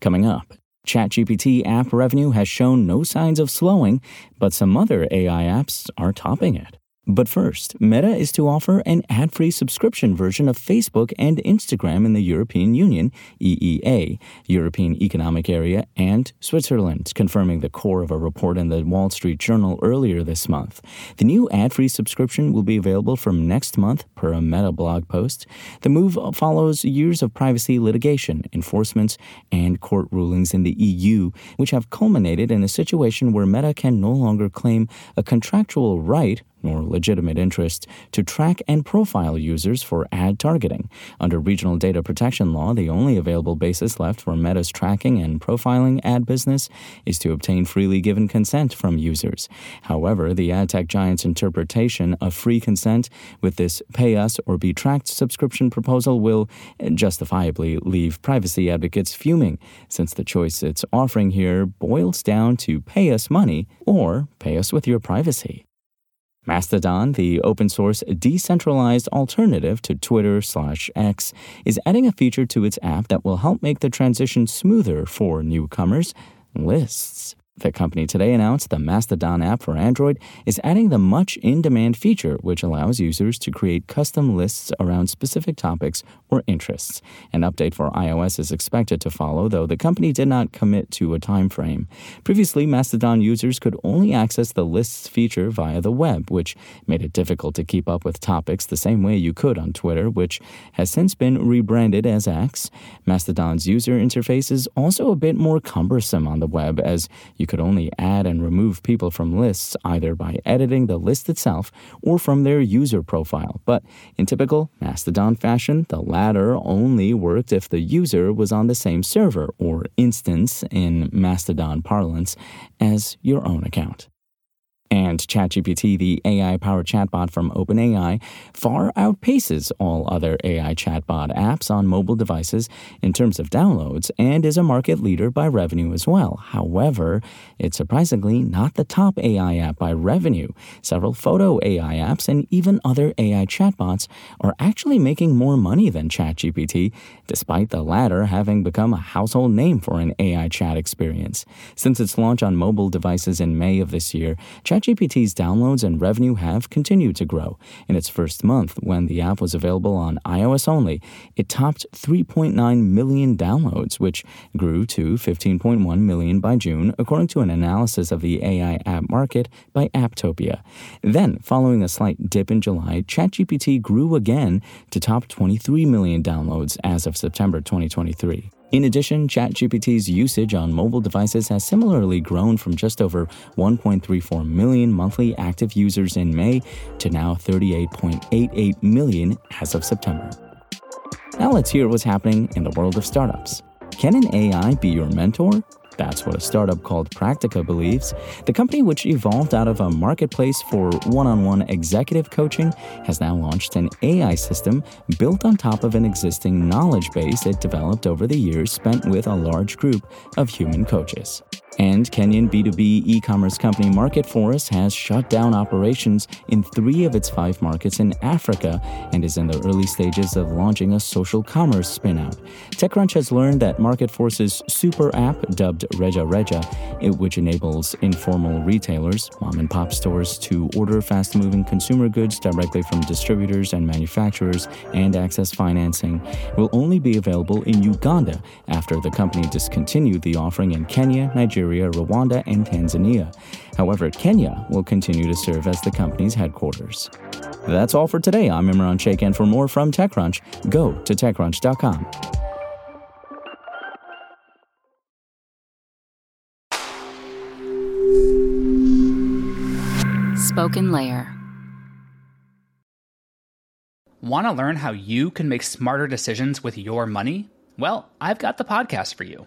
Coming up, ChatGPT app revenue has shown no signs of slowing, but some other AI apps are topping it. But first, Meta is to offer an ad free subscription version of Facebook and Instagram in the European Union, EEA, European Economic Area, and Switzerland, confirming the core of a report in the Wall Street Journal earlier this month. The new ad free subscription will be available from next month, per a Meta blog post. The move follows years of privacy litigation, enforcements, and court rulings in the EU, which have culminated in a situation where Meta can no longer claim a contractual right nor legitimate interest to track and profile users for ad targeting. Under regional data protection law, the only available basis left for Meta's tracking and profiling ad business is to obtain freely given consent from users. However, the ad tech giant's interpretation of free consent with this pay us or be tracked subscription proposal will justifiably leave privacy advocates fuming, since the choice it's offering here boils down to pay us money or pay us with your privacy. Mastodon, the open source decentralized alternative to Twitter slash X, is adding a feature to its app that will help make the transition smoother for newcomers lists. The company today announced the Mastodon app for Android is adding the much in demand feature, which allows users to create custom lists around specific topics or interests. An update for iOS is expected to follow, though the company did not commit to a time frame. Previously, Mastodon users could only access the lists feature via the web, which made it difficult to keep up with topics the same way you could on Twitter, which has since been rebranded as X. Mastodon's user interface is also a bit more cumbersome on the web, as you could only add and remove people from lists either by editing the list itself or from their user profile. But in typical Mastodon fashion, the latter only worked if the user was on the same server or instance in Mastodon parlance as your own account. And ChatGPT, the AI powered chatbot from OpenAI, far outpaces all other AI chatbot apps on mobile devices in terms of downloads and is a market leader by revenue as well. However, it's surprisingly not the top AI app by revenue. Several photo AI apps and even other AI chatbots are actually making more money than ChatGPT, despite the latter having become a household name for an AI chat experience. Since its launch on mobile devices in May of this year, ChatGPT's downloads and revenue have continued to grow. In its first month, when the app was available on iOS only, it topped 3.9 million downloads, which grew to 15.1 million by June, according to an analysis of the AI app market by Apptopia. Then, following a slight dip in July, ChatGPT grew again to top 23 million downloads as of September 2023. In addition, ChatGPT's usage on mobile devices has similarly grown from just over 1.34 million monthly active users in May to now 38.88 million as of September. Now let's hear what's happening in the world of startups. Can an AI be your mentor? That's what a startup called Practica believes. The company, which evolved out of a marketplace for one on one executive coaching, has now launched an AI system built on top of an existing knowledge base it developed over the years spent with a large group of human coaches. And Kenyan B2B e commerce company Market has shut down operations in three of its five markets in Africa and is in the early stages of launching a social commerce spin-out. TechCrunch has learned that Market Force's super app, dubbed Reja Reja, which enables informal retailers, mom and pop stores, to order fast moving consumer goods directly from distributors and manufacturers and access financing, will only be available in Uganda after the company discontinued the offering in Kenya, Nigeria, Nigeria, Rwanda, and Tanzania. However, Kenya will continue to serve as the company's headquarters. That's all for today. I'm Imran Sheikh, and for more from TechCrunch, go to TechCrunch.com. Spoken Layer. Want to learn how you can make smarter decisions with your money? Well, I've got the podcast for you.